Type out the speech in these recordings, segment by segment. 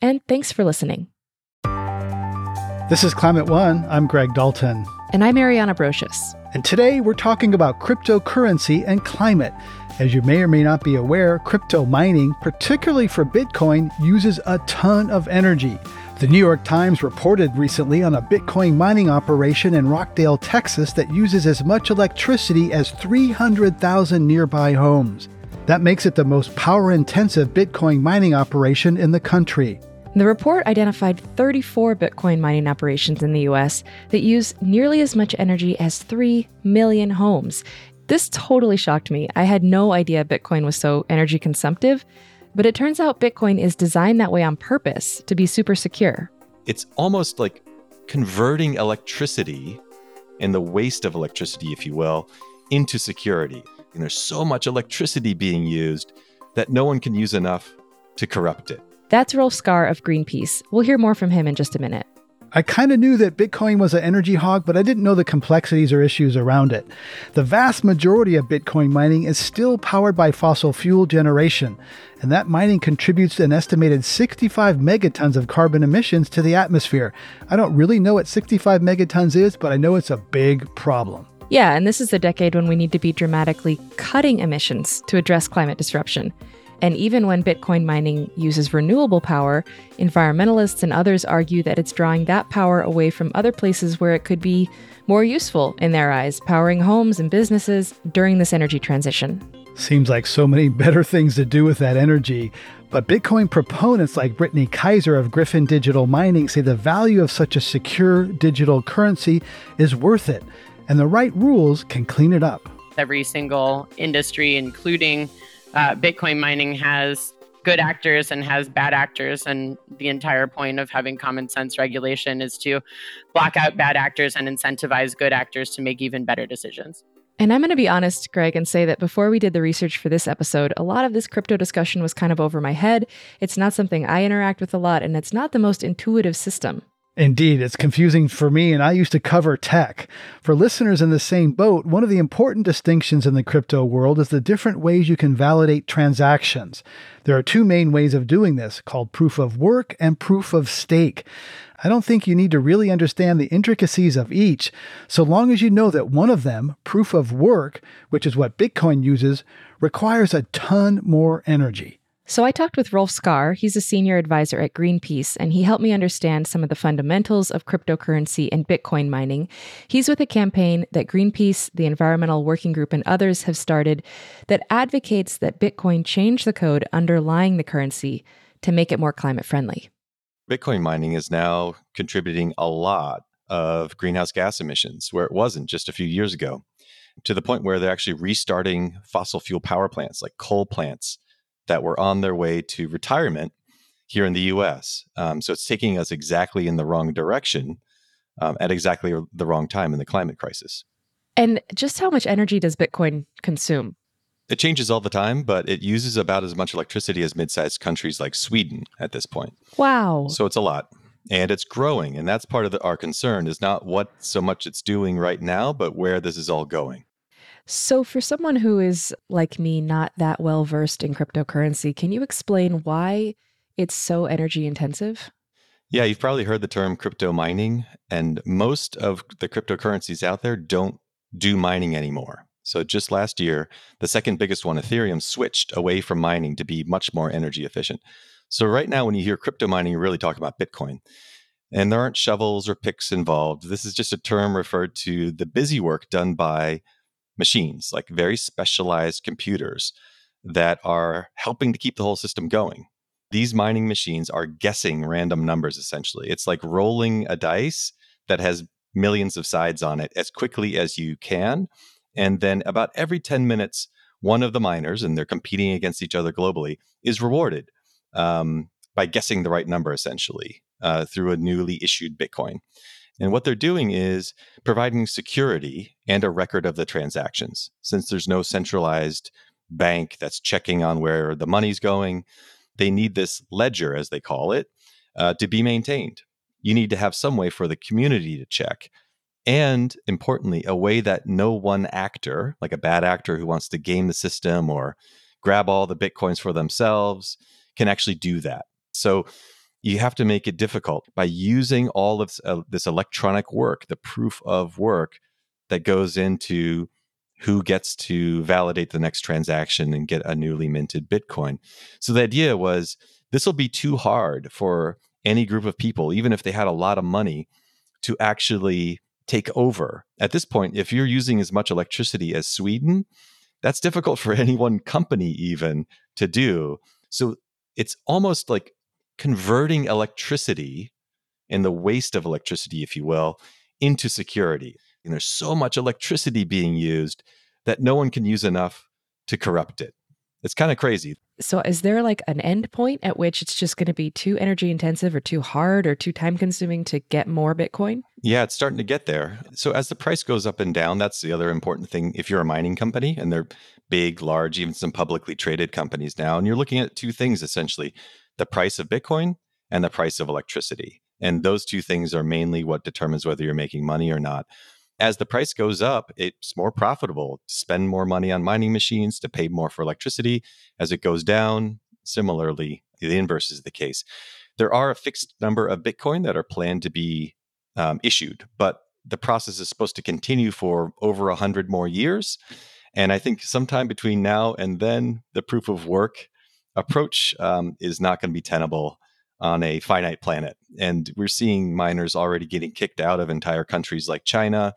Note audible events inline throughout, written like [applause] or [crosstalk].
and thanks for listening. This is Climate One. I'm Greg Dalton. And I'm Ariana Brocious. And today we're talking about cryptocurrency and climate. As you may or may not be aware, crypto mining, particularly for Bitcoin, uses a ton of energy. The New York Times reported recently on a Bitcoin mining operation in Rockdale, Texas that uses as much electricity as 300,000 nearby homes. That makes it the most power intensive Bitcoin mining operation in the country. The report identified 34 Bitcoin mining operations in the US that use nearly as much energy as 3 million homes. This totally shocked me. I had no idea Bitcoin was so energy consumptive. But it turns out Bitcoin is designed that way on purpose to be super secure. It's almost like converting electricity and the waste of electricity, if you will, into security. And there's so much electricity being used that no one can use enough to corrupt it. That's Rolf Skar of Greenpeace. We'll hear more from him in just a minute. I kind of knew that Bitcoin was an energy hog, but I didn't know the complexities or issues around it. The vast majority of Bitcoin mining is still powered by fossil fuel generation, and that mining contributes an estimated 65 megatons of carbon emissions to the atmosphere. I don't really know what 65 megatons is, but I know it's a big problem. Yeah, and this is the decade when we need to be dramatically cutting emissions to address climate disruption. And even when Bitcoin mining uses renewable power, environmentalists and others argue that it's drawing that power away from other places where it could be more useful in their eyes, powering homes and businesses during this energy transition. Seems like so many [laughs] better things to do with that energy. But Bitcoin proponents like Brittany Kaiser of Gryphon Digital Mining say the value of such a secure digital currency is worth it, and the right rules can clean it up. Every single industry, including uh, Bitcoin mining has good actors and has bad actors. And the entire point of having common sense regulation is to block out bad actors and incentivize good actors to make even better decisions. And I'm going to be honest, Greg, and say that before we did the research for this episode, a lot of this crypto discussion was kind of over my head. It's not something I interact with a lot, and it's not the most intuitive system. Indeed, it's confusing for me, and I used to cover tech. For listeners in the same boat, one of the important distinctions in the crypto world is the different ways you can validate transactions. There are two main ways of doing this, called proof of work and proof of stake. I don't think you need to really understand the intricacies of each, so long as you know that one of them, proof of work, which is what Bitcoin uses, requires a ton more energy. So I talked with Rolf Skar. He's a senior advisor at Greenpeace, and he helped me understand some of the fundamentals of cryptocurrency and Bitcoin mining. He's with a campaign that Greenpeace, the Environmental Working Group, and others have started that advocates that Bitcoin change the code underlying the currency to make it more climate friendly. Bitcoin mining is now contributing a lot of greenhouse gas emissions where it wasn't just a few years ago, to the point where they're actually restarting fossil fuel power plants like coal plants that were on their way to retirement here in the US. Um, so it's taking us exactly in the wrong direction um, at exactly the wrong time in the climate crisis. And just how much energy does Bitcoin consume? It changes all the time, but it uses about as much electricity as mid sized countries like Sweden at this point. Wow. So it's a lot. And it's growing. And that's part of the, our concern is not what so much it's doing right now, but where this is all going. So, for someone who is like me, not that well versed in cryptocurrency, can you explain why it's so energy intensive? Yeah, you've probably heard the term crypto mining, and most of the cryptocurrencies out there don't do mining anymore. So, just last year, the second biggest one, Ethereum, switched away from mining to be much more energy efficient. So, right now, when you hear crypto mining, you're really talking about Bitcoin. And there aren't shovels or picks involved. This is just a term referred to the busy work done by machines, like very specialized computers that are helping to keep the whole system going. These mining machines are guessing random numbers essentially. It's like rolling a dice that has millions of sides on it as quickly as you can. And then about every 10 minutes, one of the miners, and they're competing against each other globally, is rewarded um, by guessing the right number essentially uh, through a newly issued Bitcoin. And what they're doing is providing security and a record of the transactions. Since there's no centralized bank that's checking on where the money's going, they need this ledger, as they call it, uh, to be maintained. You need to have some way for the community to check. And importantly, a way that no one actor, like a bad actor who wants to game the system or grab all the Bitcoins for themselves, can actually do that. So you have to make it difficult by using all of uh, this electronic work, the proof of work that goes into who gets to validate the next transaction and get a newly minted Bitcoin. So the idea was this will be too hard for any group of people, even if they had a lot of money, to actually take over. At this point, if you're using as much electricity as Sweden, that's difficult for [laughs] any one company even to do. So it's almost like converting electricity and the waste of electricity, if you will, into security. And there's so much electricity being used that no one can use enough to corrupt it. It's kind of crazy. So, is there like an end point at which it's just going to be too energy intensive or too hard or too time consuming to get more Bitcoin? Yeah, it's starting to get there. So, as the price goes up and down, that's the other important thing. If you're a mining company and they're big, large, even some publicly traded companies now, and you're looking at two things essentially the price of Bitcoin and the price of electricity. And those two things are mainly what determines whether you're making money or not. As the price goes up, it's more profitable to spend more money on mining machines, to pay more for electricity. As it goes down, similarly, the inverse is the case. There are a fixed number of Bitcoin that are planned to be um, issued, but the process is supposed to continue for over 100 more years. And I think sometime between now and then, the proof of work approach um, is not going to be tenable on a finite planet. And we're seeing miners already getting kicked out of entire countries like China.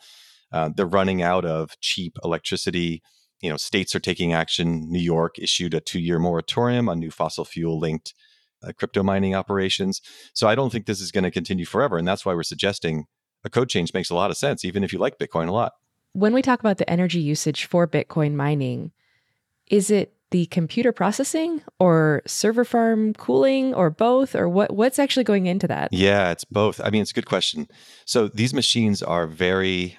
Uh, they're running out of cheap electricity. You know, states are taking action. New York issued a two-year moratorium on new fossil fuel-linked uh, crypto mining operations. So I don't think this is going to continue forever, and that's why we're suggesting a code change makes a lot of sense, even if you like Bitcoin a lot. When we talk about the energy usage for Bitcoin mining, is it the computer processing or server farm cooling or both or what what's actually going into that? Yeah it's both. I mean it's a good question. So these machines are very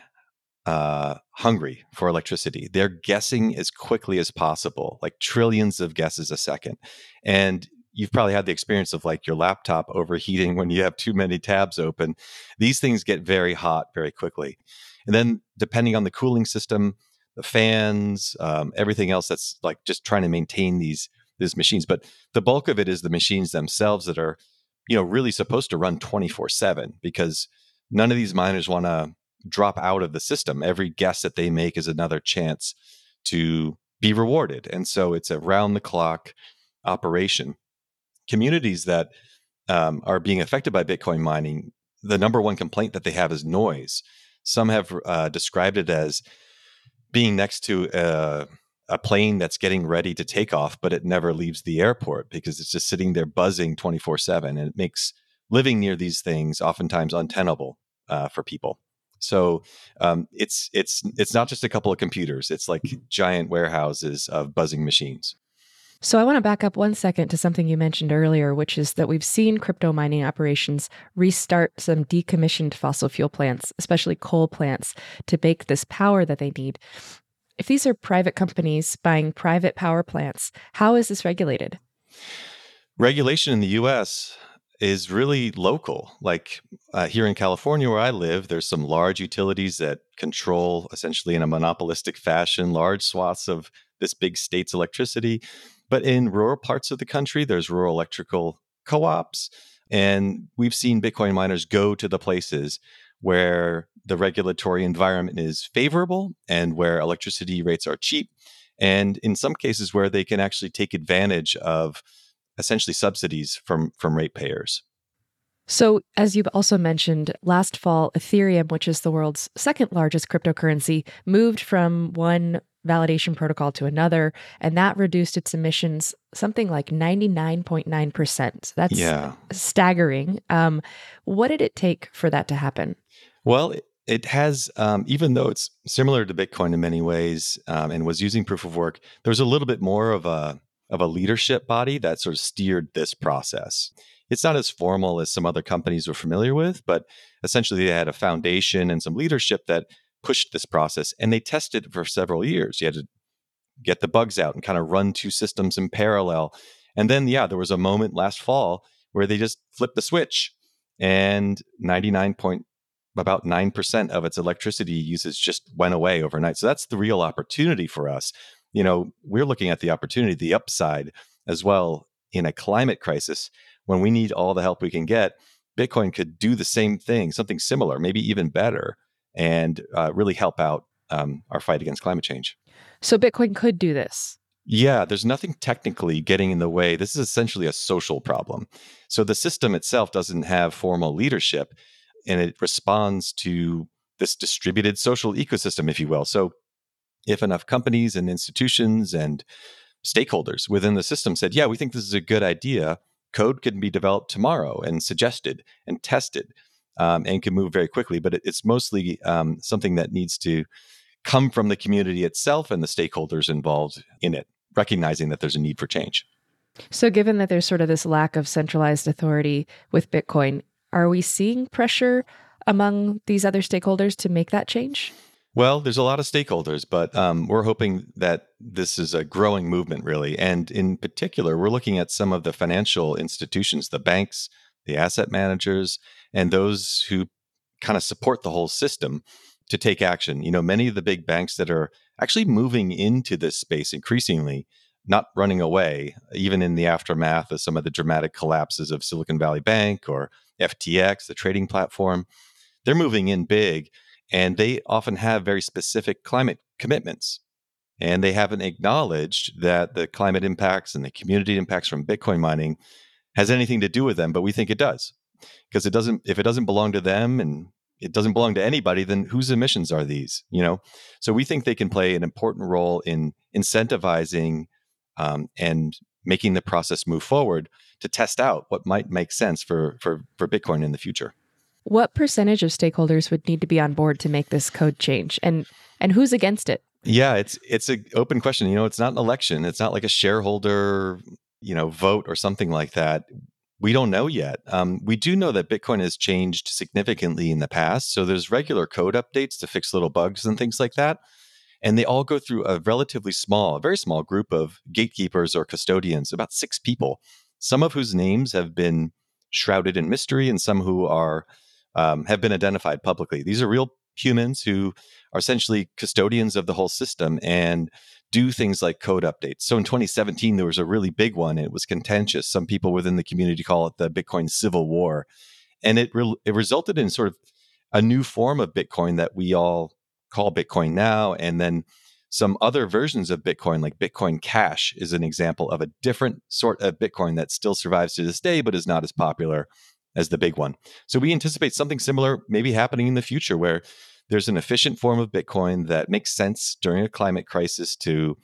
uh, hungry for electricity. They're guessing as quickly as possible like trillions of guesses a second. And you've probably had the experience of like your laptop overheating when you have too many tabs open. These things get very hot very quickly. And then depending on the cooling system the fans, um, everything else that's like just trying to maintain these these machines. But the bulk of it is the machines themselves that are, you know, really supposed to run 24 7 because none of these miners want to drop out of the system. Every guess that they make is another chance to be rewarded. And so it's a round the clock operation. Communities that um, are being affected by Bitcoin mining, the number one complaint that they have is noise. Some have uh, described it as being next to a, a plane that's getting ready to take off, but it never leaves the airport because it's just sitting there buzzing 24 7. And it makes living near these things oftentimes untenable uh, for people. So um, it's it's it's not just a couple of computers; it's like giant warehouses of buzzing machines. So I want to back up one second to something you mentioned earlier, which is that we've seen crypto mining operations restart some decommissioned fossil fuel plants, especially coal plants, to make this power that they need. If these are private companies buying private power plants, how is this regulated? Regulation in the US is really local. Like uh, here in California, where I live, there's some large utilities that control essentially in a monopolistic fashion large swaths of this big state's electricity. But in rural parts of the country, there's rural electrical co ops. And we've seen Bitcoin miners go to the places where the regulatory environment is favorable and where electricity rates are cheap. And in some cases, where they can actually take advantage of essentially subsidies from, from ratepayers. So, as you've also mentioned, last fall, Ethereum, which is the world's second largest cryptocurrency, moved from one validation protocol to another, and that reduced its emissions something like 99.9%. That's Yeah. staggering. Um, what did it take for that to happen? Well, it, it has, um, even though it's similar to Bitcoin in many ways, um, and was using proof of work, there's a little bit more of a of a leadership body that sort of steered this process. It's not as formal as some other companies we're familiar with, but essentially they had a foundation and some leadership that pushed this process, and they tested it for several years. You had to get the bugs out and kind of run two systems in parallel, and then yeah, there was a moment last fall where they just flipped the switch, and 99 point about 9% of its electricity usage just went away overnight. So that's the real opportunity for us. You know, we're looking at the opportunity, the upside as well in a climate crisis when we need all the help we can get. Bitcoin could do the same thing, something similar, maybe even better, and uh, really help out um, our fight against climate change. So, Bitcoin could do this. Yeah, there's nothing technically getting in the way. This is essentially a social problem. So the system itself doesn't have formal leadership and it responds to this distributed social ecosystem, if you will. So if enough companies and institutions and stakeholders within the system said, yeah, we think this is a good idea, code can be developed tomorrow and suggested and tested um, and can move very quickly. But it, it's mostly um, something that needs to come from the community itself and the stakeholders involved in it, recognizing that there's a need for change. So, given that there's sort of this lack of centralized authority with Bitcoin, are we seeing pressure among these other stakeholders to make that change? Well, there's a lot of stakeholders, but um, we're hoping that this is a growing movement, really. And in particular, we're looking at some of the financial institutions, the banks, the asset managers, and those who kind of support the whole system to take action. You know, many of the big banks that are actually moving into this space increasingly, not running away, even in the aftermath of some of the dramatic collapses of Silicon Valley Bank or FTX, the trading platform. They're moving in big and they often have very specific climate commitments. And they haven't acknowledged that the climate impacts and the community impacts from Bitcoin mining has anything to do with them, but we think it does. Because it doesn't if it doesn't belong to them and it doesn't belong to anybody, then whose emissions are these? You know? So we think they can play an important role in incentivizing um, and making the process move forward to test out what might make sense for for for Bitcoin in the future. What percentage of stakeholders would need to be on board to make this code change, and and who's against it? Yeah, it's it's an open question. You know, it's not an election. It's not like a shareholder, you know, vote or something like that. We don't know yet. Um, we do know that Bitcoin has changed significantly in the past. So there's regular code updates to fix little bugs and things like that. And they all go through a relatively small, very small group of gatekeepers or custodians, about six people, some of whose names have been shrouded in mystery and some who are um, have been identified publicly. These are real humans who are essentially custodians of the whole system and do things like code updates. So in 2017, there was a really big one. It was contentious. Some people within the community call it the Bitcoin Civil War. And it, re- it resulted in sort of a new form of Bitcoin that we all call Bitcoin now. And then some other versions of Bitcoin, like Bitcoin Cash, is an example of a different sort of Bitcoin that still survives to this day, but is not as popular as the big one. So we anticipate something similar maybe happening in the future where there's an efficient form of Bitcoin that makes sense during a climate crisis to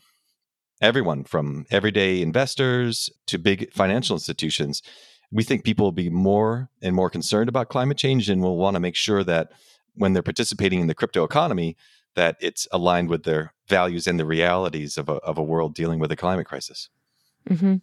everyone from everyday investors to big financial institutions. We think people will be more and more concerned about climate change and will want to make sure that when they're participating in the crypto economy, that it's aligned with their values and the realities of a, of a world dealing with a climate crisis. Mm-hmm.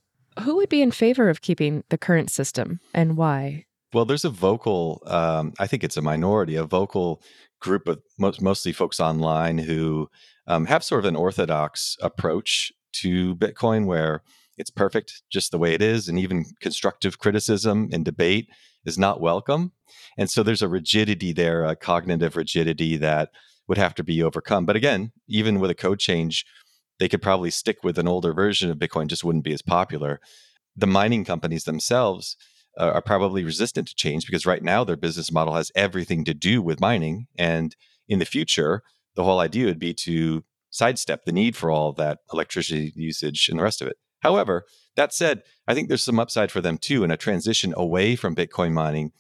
Who would be in favor of keeping the current system and why? Well, there's a vocal, um, I think it's a minority, a vocal group of most, mostly folks online who um, have sort of an orthodox approach to Bitcoin where it's perfect just the way it is. And even constructive criticism and debate is not welcome. And so there's a rigidity there, a cognitive rigidity that would have to be overcome. But again, even with a code change, they could probably stick with an older version of Bitcoin, just wouldn't be as popular. The mining companies themselves uh, are probably resistant to change because right now their business model has everything to do with mining. And in the future, the whole idea would be to sidestep the need for all that electricity usage and the rest of it. However, that said, I think there's some upside for them too, and a transition away from Bitcoin mining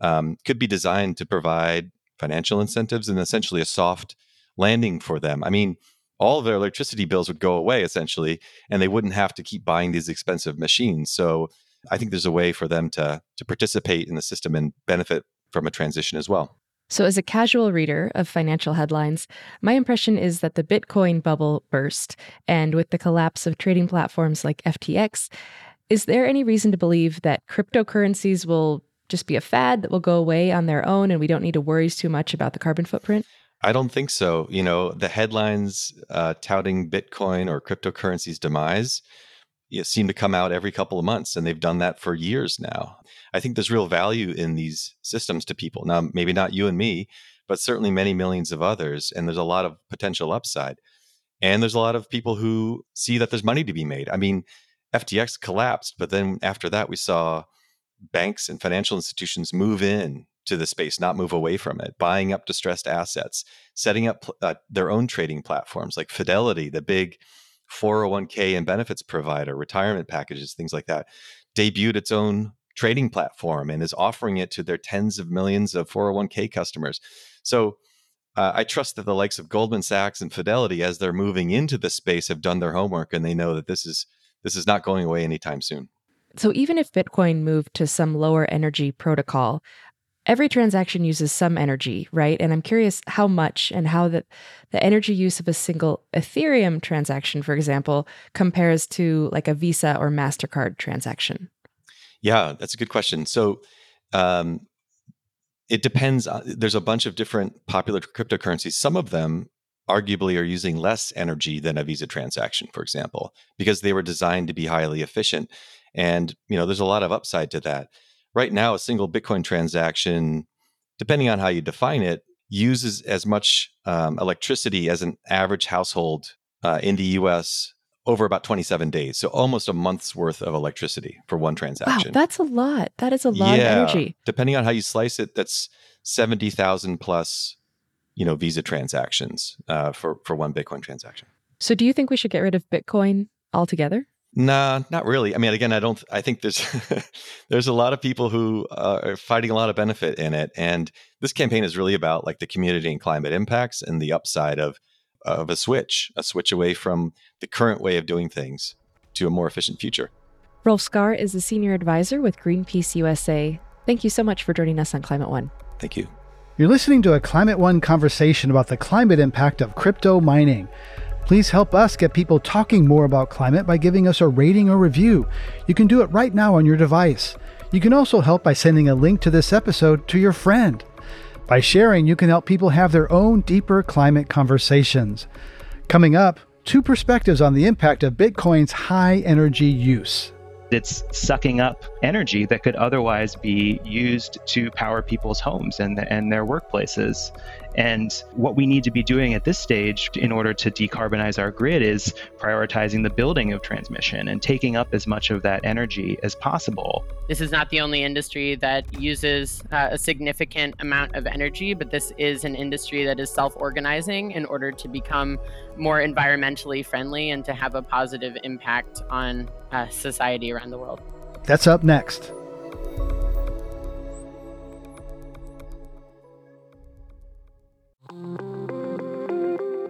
um, could be designed to provide financial incentives and essentially a soft landing for them. I mean, all of their electricity bills would go away essentially, and they wouldn't have to keep buying these expensive machines. So I think there's a way for them to to participate in the system and benefit from a transition as well. So, as a casual reader of financial headlines, my impression is that the Bitcoin bubble burst, and with the collapse of trading platforms like FTX, is there any reason to believe that cryptocurrencies will just be a fad that will go away on their own and we don't need to worry too much about the carbon footprint? I don't think so. You know, the headlines uh, touting Bitcoin or cryptocurrency's demise seem to come out every couple of months, and they've done that for years now. I think there's real value in these systems to people. Now, maybe not you and me, but certainly many millions of others, and there's a lot of potential upside. And there's a lot of people who see that there's money to be made. I mean, FTX collapsed, but then after that, we saw banks and financial institutions move in to the space, not move away from it, buying up distressed assets, setting up uh, their own trading platforms like Fidelity, the big 401k and benefits provider, retirement packages, things like that, debuted its own trading platform and is offering it to their tens of millions of 401k customers. So uh, I trust that the likes of Goldman Sachs and Fidelity, as they're moving into the space, have done their homework and they know that this is this is not going away anytime soon. So even if Bitcoin moved to some lower energy protocol, every transaction uses some energy, right? And I'm curious how much and how the, the energy use of a single Ethereum transaction, for example, compares to like a Visa or MasterCard transaction. Yeah, that's a good question. So um, it depends. There's a bunch of different popular cryptocurrencies. Some of them arguably are using less energy than a Visa transaction, for example, because they were designed to be highly efficient. And you know, there's a lot of upside to that right now, a single Bitcoin transaction, depending on how you define it, uses as much um, electricity as an average household uh, in the US over about 27 days. So almost a month's worth of electricity for one transaction. Wow, that's a lot. That is a lot yeah, of energy. Depending on how you slice it, that's 70,000 plus, you know, Visa transactions uh, for, for one Bitcoin transaction. So do you think we should get rid of Bitcoin altogether? Nah, not really. I mean, again, I don't. I think there's [laughs] there's a lot of people who uh, are fighting a lot of benefit in it, and this campaign is really about like the community and climate impacts and the upside of of a switch, a switch away from the current way of doing things to a more efficient future. Rolf Skar is a senior advisor with Greenpeace USA. Thank you so much for joining us on Climate One. Thank you. You're listening to a Climate One conversation about the climate impact of crypto mining. Please help us get people talking more about climate by giving us a rating or review. You can do it right now on your device. You can also help by sending a link to this episode to your friend. By sharing, you can help people have their own deeper climate conversations. Coming up, two perspectives on the impact of Bitcoin's high energy use. It's sucking up energy that could otherwise be used to power people's homes and, and their workplaces. And what we need to be doing at this stage in order to decarbonize our grid is prioritizing the building of transmission and taking up as much of that energy as possible. This is not the only industry that uses uh, a significant amount of energy, but this is an industry that is self organizing in order to become more environmentally friendly and to have a positive impact on uh, society around the world. That's up next.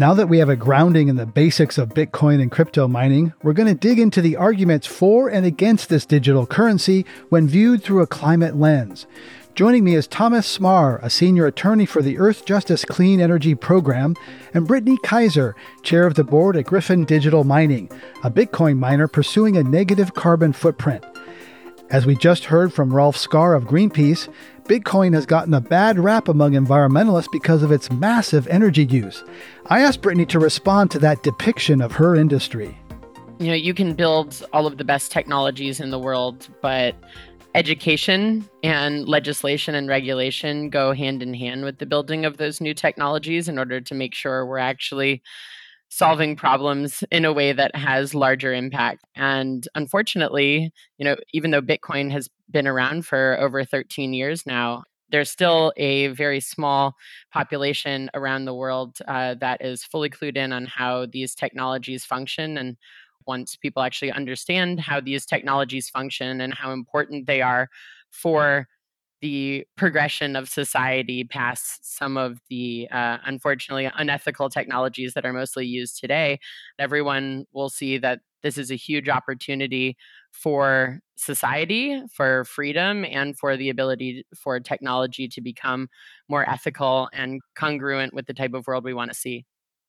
Now that we have a grounding in the basics of Bitcoin and crypto mining, we're going to dig into the arguments for and against this digital currency when viewed through a climate lens. Joining me is Thomas Cmar, a senior attorney for the Earthjustice Clean Energy Program, and Brittany Kaiser, chair of the board at Gryphon Digital Mining, a Bitcoin miner pursuing a negative carbon footprint. As we just heard from Rolf Skar of Greenpeace, Bitcoin has gotten a bad rap among environmentalists because of its massive energy use. I asked Brittany to respond to that depiction of her industry. you know, you can build all of the best technologies in the world, but education and legislation and regulation go hand in hand with the building of those new technologies in order to make sure we're actually solving problems in a way that has larger impact. And unfortunately, you know, even though Bitcoin has been around for over 13 years now, there's still a very small population around the world uh, that is fully clued in on how these technologies function and once people actually understand how these technologies function and how important they are for the progression of society past some of the uh, unfortunately unethical technologies that are mostly used today, everyone will see that this is a huge opportunity for society, for freedom, and for the ability for technology to become more ethical and congruent with the type of world we want to see.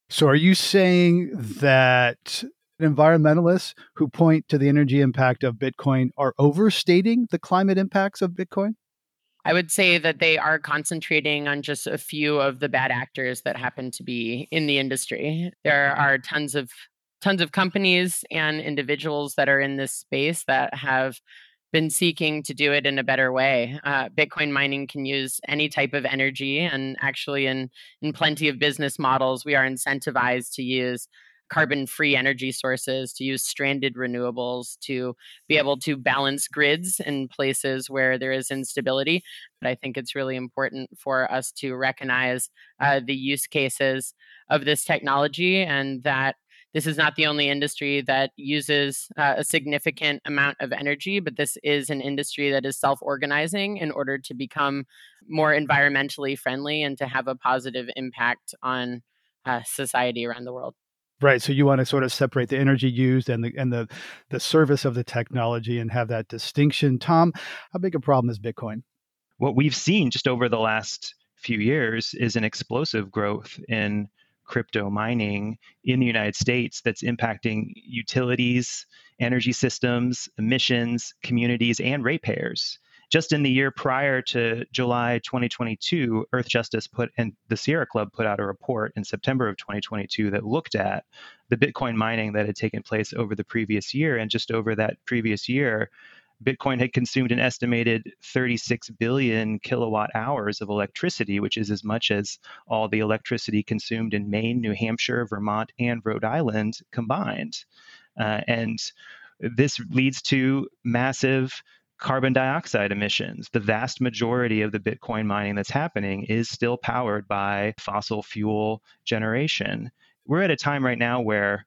So, are you saying that environmentalists who point to the energy impact of Bitcoin are overstating the climate impacts of Bitcoin? I would say that they are concentrating on just a few of the bad actors that happen to be in the industry. There are tons of tons of companies and individuals that are in this space that have been seeking to do it in a better way. Uh, Bitcoin mining can use any type of energy, and actually, in in plenty of business models, we are incentivized to use carbon free energy sources, to use stranded renewables, to be able to balance grids in places where there is instability. But I think it's really important for us to recognize uh, the use cases of this technology and that this is not the only industry that uses uh, a significant amount of energy, but this is an industry that is self organizing in order to become more environmentally friendly and to have a positive impact on uh, society around the world. Right. So you want to sort of separate the energy used and the and the the service of the technology and have that distinction. Tom, how big a problem is Bitcoin? What we've seen just over the last few years is an explosive growth in crypto mining in the United States that's impacting utilities, energy systems, emissions, communities, and ratepayers just in the year prior to July 2022, Earthjustice put and the Sierra Club put out a report in September of 2022 that looked at the Bitcoin mining that had taken place over the previous year. And just over that previous year, Bitcoin had consumed an estimated 36 billion kilowatt hours of electricity, which is as much as all the electricity consumed in Maine, New Hampshire, Vermont, and Rhode Island combined. Uh, and this leads to massive carbon dioxide emissions. The vast majority of the Bitcoin mining that's happening is still powered by fossil fuel generation. We're at a time right now where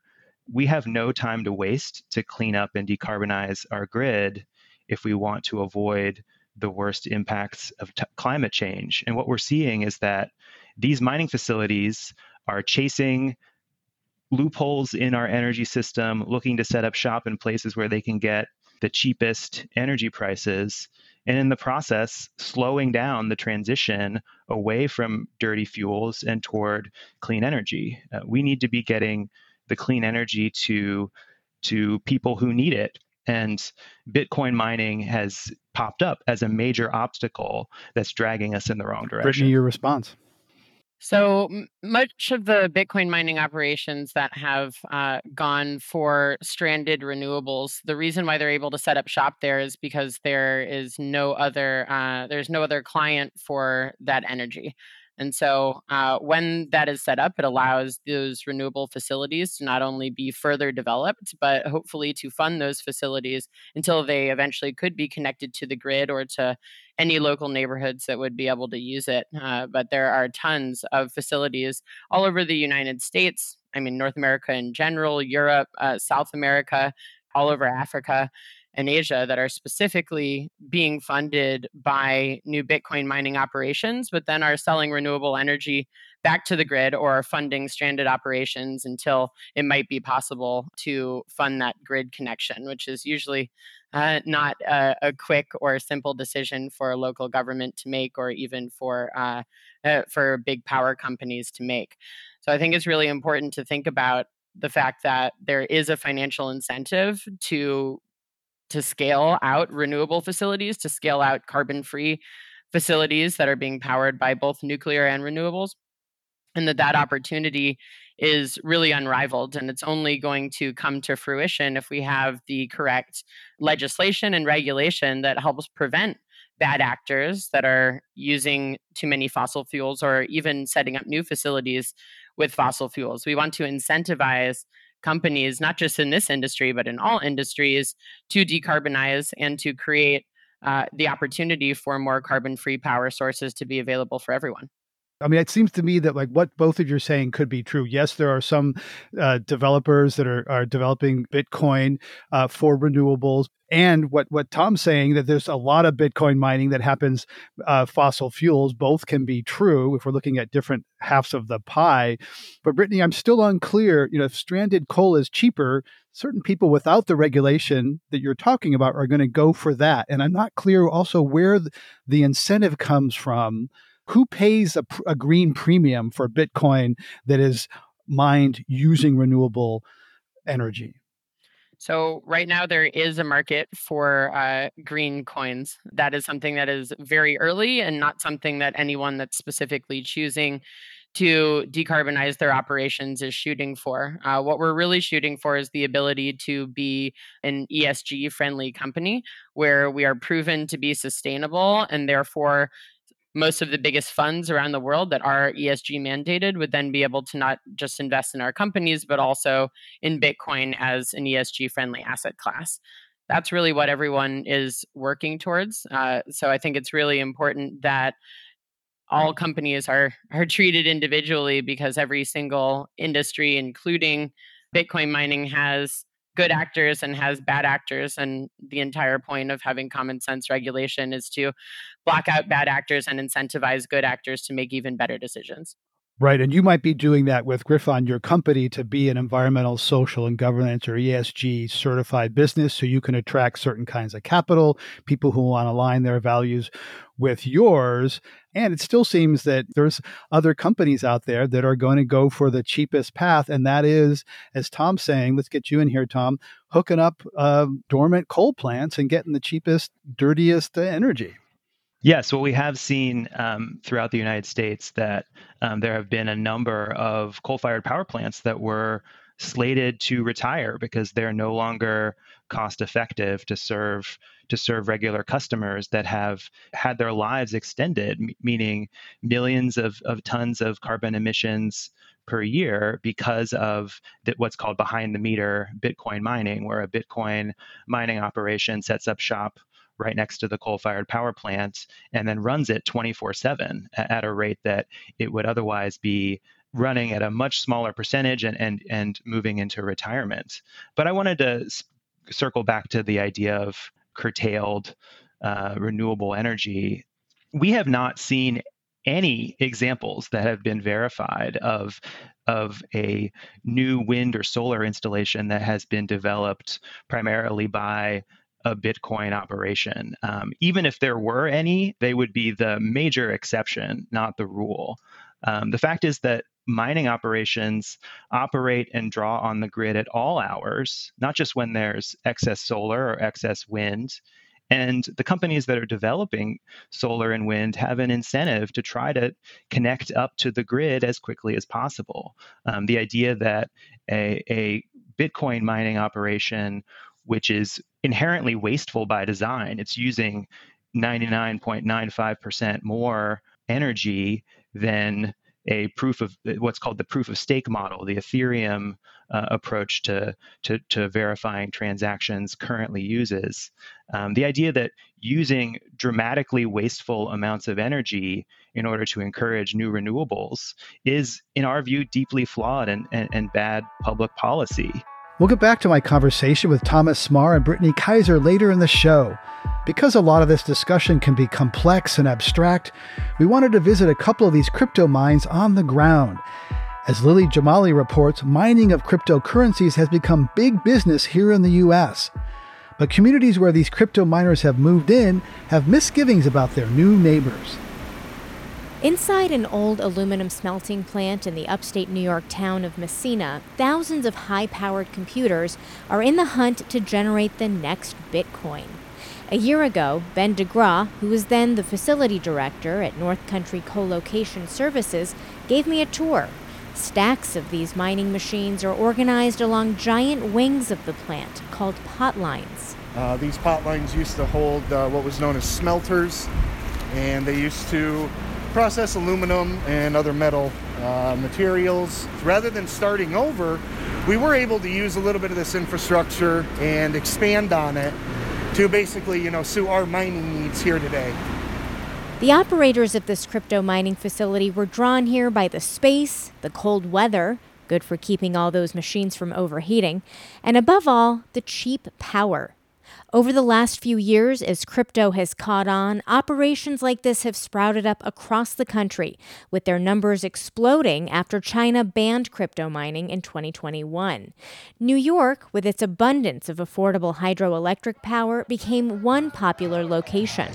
we have no time to waste to clean up and decarbonize our grid if we want to avoid the worst impacts of t- climate change. And what we're seeing is that these mining facilities are chasing loopholes in our energy system, looking to set up shop in places where they can get the cheapest energy prices and in the process slowing down the transition away from dirty fuels and toward clean energy. Uh, we need to be getting the clean energy to to people who need it and bitcoin mining has popped up as a major obstacle that's dragging us in the wrong direction. brittany your response so much of the Bitcoin mining operations that have uh, gone for stranded renewables, the reason why they're able to set up shop there is because there is no other uh, there's no other client for that energy. And so uh, when that is set up, it allows those renewable facilities to not only be further developed, but hopefully to fund those facilities until they eventually could be connected to the grid or to any local neighborhoods that would be able to use it. Uh, but there are tons of facilities all over the United States. I mean, North America in general, Europe, uh, South America, all over Africa and Asia that are specifically being funded by new Bitcoin mining operations, but then are selling renewable energy back to the grid or are funding stranded operations until it might be possible to fund that grid connection, which is usually uh, not a, a, quick or simple decision for a local government to make, or even for uh, uh, for big power companies to make. So I think it's really important to think about the fact that there is a financial incentive to to scale out renewable facilities, to scale mm-hmm. out carbon free facilities that are being powered by both nuclear and renewables. And that that mm-hmm. opportunity is really unrivaled. And it's only going to come to fruition if we have the correct legislation and regulation that helps prevent bad actors that are using too many fossil fuels or even setting up new facilities with fossil fuels. We want to incentivize companies, not just in this industry, but in all industries, to decarbonize and to create uh, the opportunity for more carbon free power sources to be available for everyone. I mean, it seems to me that like what both of you are saying could be true. Yes, there are some uh, developers that are, are developing Bitcoin uh, for renewables, and what what Tom's saying that there's a lot of Bitcoin mining that happens uh, fossil fuels. Both can be true if we're looking at different halves of the pie. But Brittany, I'm still unclear. You know, if stranded coal is cheaper, certain people without the regulation that you're talking about are going to go for that, and I'm not clear also where the incentive comes from who pays a, a green premium for Bitcoin that is mined using renewable energy? So right now there is a market for uh, green coins. That is something that is very early and not something that anyone that's specifically choosing to decarbonize their operations is shooting for. Uh, what we're really shooting for is the ability to be an ESG friendly company where we are proven to be sustainable and therefore most of the biggest funds around the world that are ESG mandated would then be able to not just invest in our companies, but also in Bitcoin as an ESG friendly asset class. That's really what everyone is working towards. Uh, so I think it's really important that all companies are are treated individually because every single industry, including Bitcoin mining, has good actors and has bad actors. And the entire point of having common sense regulation is to block out bad actors and incentivize good actors to make even better decisions. Right. And you might be doing that with Gryphon, your company, to be an environmental, social, and governance or ESG certified business. So you can attract certain kinds of capital, people who want to align their values with yours. And it still seems that there's other companies out there that are going to go for the cheapest path. And that is, as Tom's saying, let's get you in here, Tom, hooking up uh, dormant coal plants and getting the cheapest, dirtiest energy. Yes, well, we have seen um, throughout the United States that um, there have been a number of coal fired power plants that were slated to retire because they're no longer cost effective to serve to serve regular customers that have had their lives extended m- meaning millions of, of tons of carbon emissions per year because of what's called behind the meter bitcoin mining where a bitcoin mining operation sets up shop right next to the coal fired power plant and then runs it 24 7 at a rate that it would otherwise be running at a much smaller percentage and, and, and moving into retirement. But I wanted to circle back to the idea of curtailed uh, renewable energy. We have not seen any examples that have been verified of of a new wind or solar installation that has been developed primarily by a Bitcoin operation. Um, even if there were any, they would be the major exception, not the rule. Um, the fact is that mining operations operate and draw on the grid at all hours, not just when there's excess solar or excess wind. And the companies that are developing solar and wind have an incentive to try to connect up to the grid as quickly as possible. Um, the idea that a, a Bitcoin mining operation which is inherently wasteful by design. It's using 99.95% more energy than a proof of what's called the proof of stake model, the Ethereum uh, approach to, to, to, verifying transactions currently uses. Um, the idea that using dramatically wasteful amounts of energy in order to encourage new renewables is, in our view, deeply flawed and, and, and bad public policy. We'll get back to my conversation with Thomas Cmar and Brittany Kaiser later in the show. Because a lot of this discussion can be complex and abstract, we wanted to visit a couple of these crypto mines on the ground. As Lily Jamali reports, mining of cryptocurrencies has become big business here in the US. But communities where these crypto miners have moved in have misgivings about their new neighbors. Inside an old aluminum smelting plant in the upstate New York town of Massena, thousands of high powered computers are in the hunt to generate the next Bitcoin. A year ago, Ben DeGraw, who was then the facility director at North Country Co-location Services, gave me a tour. Stacks of these mining machines are organized along giant wings of the plant called potlines. Uh, these potlines used to hold uh, what was known as smelters, and they used to process aluminum and other metal uh, materials. Rather than starting over, we were able to use a little bit of this infrastructure and expand on it to basically, you know, suit our mining needs here today. The operators of this crypto mining facility were drawn here by the space, the cold weather, good for keeping all those machines from overheating, and above all, the cheap power. Over the last few years, as crypto has caught on, operations like this have sprouted up across the country, with their numbers exploding after China banned crypto mining in 2021. New York, with its abundance of affordable hydroelectric power, became one popular location.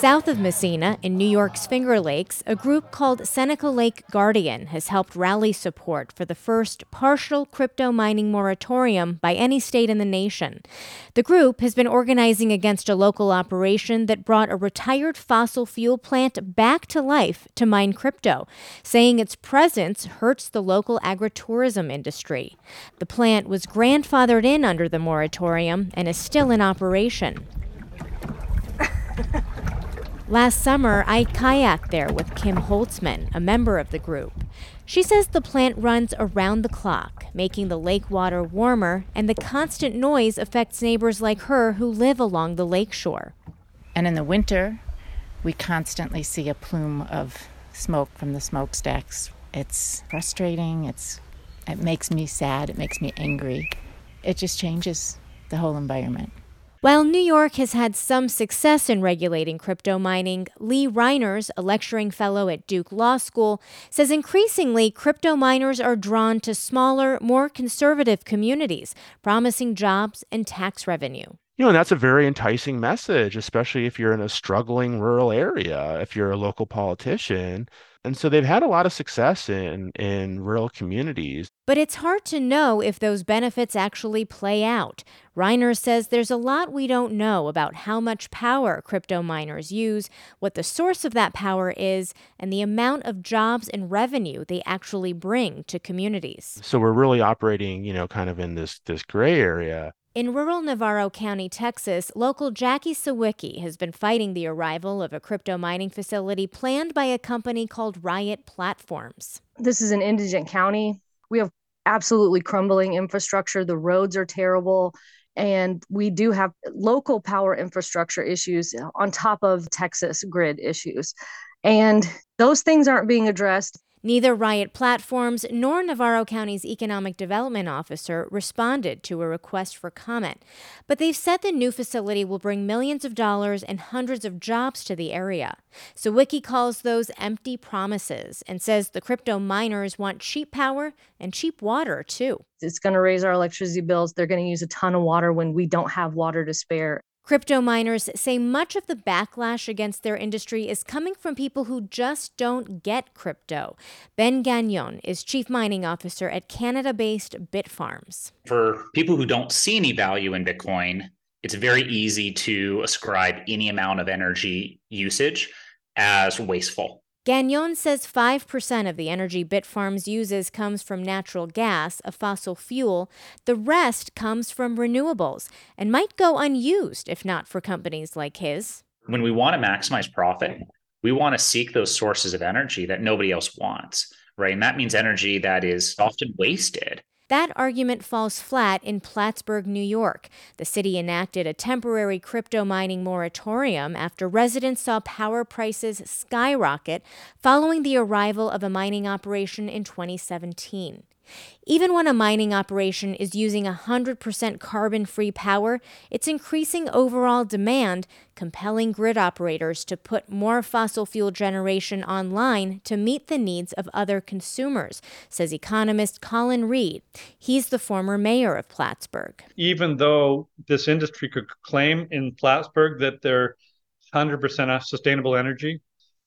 South of Massena, in New York's Finger Lakes, a group called Seneca Lake Guardian has helped rally support for the first partial crypto mining moratorium by any state in the nation. The group has been organizing against a local operation that brought a retired fossil fuel plant back to life to mine crypto, saying its presence hurts the local agritourism industry. The plant was grandfathered in under the moratorium and is still in operation. [laughs] Last summer, I kayaked there with Kim Holtzman, a member of the group. She says the plant runs around the clock, making the lake water warmer, and the constant noise affects neighbors like her who live along the lakeshore. And in the winter, we constantly see a plume of smoke from the smokestacks. It's frustrating. It's it makes me sad. It makes me angry. It just changes the whole environment. While New York has had some success in regulating crypto mining, Lee Reiners, a lecturing fellow at Duke Law School, says increasingly crypto miners are drawn to smaller, more conservative communities, promising jobs and tax revenue. You know, and that's a very enticing message, especially if you're in a struggling rural area, if you're a local politician and so they've had a lot of success in in rural communities. But it's hard to know if those benefits actually play out. Reiner says there's a lot we don't know about how much power crypto miners use, what the source of that power is, and the amount of jobs and revenue they actually bring to communities. So we're really operating, you know, kind of in this this gray area. In rural Navarro County, Texas, local Jackie Sawicki has been fighting the arrival of a crypto mining facility planned by a company called Riot Platforms. This is an indigent county. We have absolutely crumbling infrastructure. The roads are terrible. And we do have local power infrastructure issues on top of Texas grid issues. And those things aren't being addressed. Neither Riot Platforms nor Navarro County's Economic Development Officer responded to a request for comment, but they've said the new facility will bring millions of dollars and hundreds of jobs to the area. Sawicki calls those empty promises and says the crypto miners want cheap power and cheap water too. It's going to raise our electricity bills. They're going to use a ton of water when we don't have water to spare. Crypto miners say much of the backlash against their industry is coming from people who just don't get crypto. Ben Gagnon is chief mining officer at Canada based Bitfarms. For people who don't see any value in Bitcoin, it's very easy to ascribe any amount of energy usage as wasteful. Gagnon says 5% of the energy Bitfarms uses comes from natural gas, a fossil fuel. The rest comes from renewables and might go unused if not for companies like his. When we want to maximize profit, we want to seek those sources of energy that nobody else wants, right? And that means energy that is often wasted. That argument falls flat in Plattsburgh, New York. The city enacted a temporary crypto mining moratorium after residents saw power prices skyrocket following the arrival of a mining operation in 2017. Even when a mining operation is using 100% carbon free power, it's increasing overall demand, compelling grid operators to put more fossil fuel generation online to meet the needs of other consumers, says economist Colin Read. He's the former mayor of Plattsburgh. Even though this industry could claim in Plattsburgh that they're 100% sustainable energy,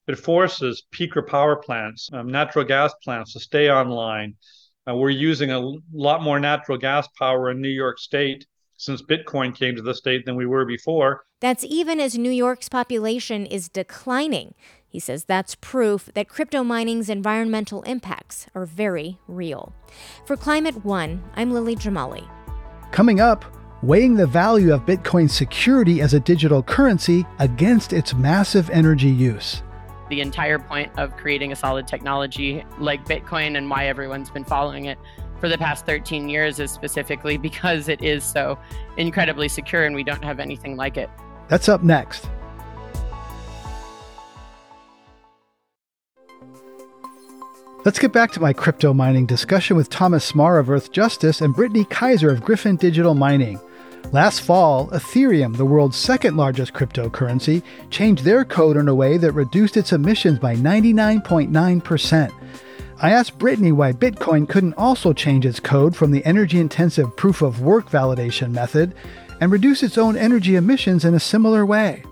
it forces peaker power plants, um, natural gas plants to stay online uh, we're using a lot more natural gas power in New York State since Bitcoin came to the state than we were before. That's even as New York's population is declining. He says that's proof that crypto mining's environmental impacts are very real. For Climate One, I'm Lily Jamali. Coming up, weighing the value of Bitcoin's security as a digital currency against its massive energy use. The entire point of creating a solid technology like Bitcoin and why everyone's been following it for the past 13 years is specifically [laughs] because it is so incredibly secure and we don't have anything like it. That's up next. Let's get back to my crypto mining discussion with Thomas Cmar of Earthjustice and Brittany Kaiser of Gryphon Digital Mining. Last fall, Ethereum, the world's second largest cryptocurrency, changed their code in a way that reduced its emissions by 99.9%. I asked Brittany why Bitcoin couldn't also change its code from the energy intensive proof of work validation method and reduce its own energy emissions in a similar way.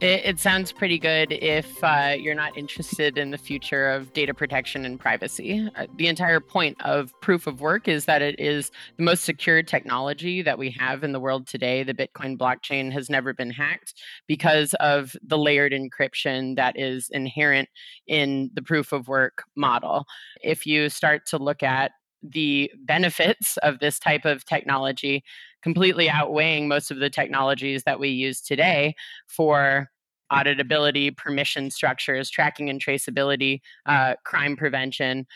It, it sounds pretty good if uh, you're not interested in the future of data protection and privacy. Uh, the entire point of proof of work is that it is the most secure technology that we have in the world today. The Bitcoin blockchain has never been hacked because of the layered encryption that is inherent in the proof of work model. If you start to look at the benefits of this type of technology completely outweighing most of the technologies that we use today for auditability, permission structures, tracking and traceability, uh, crime prevention.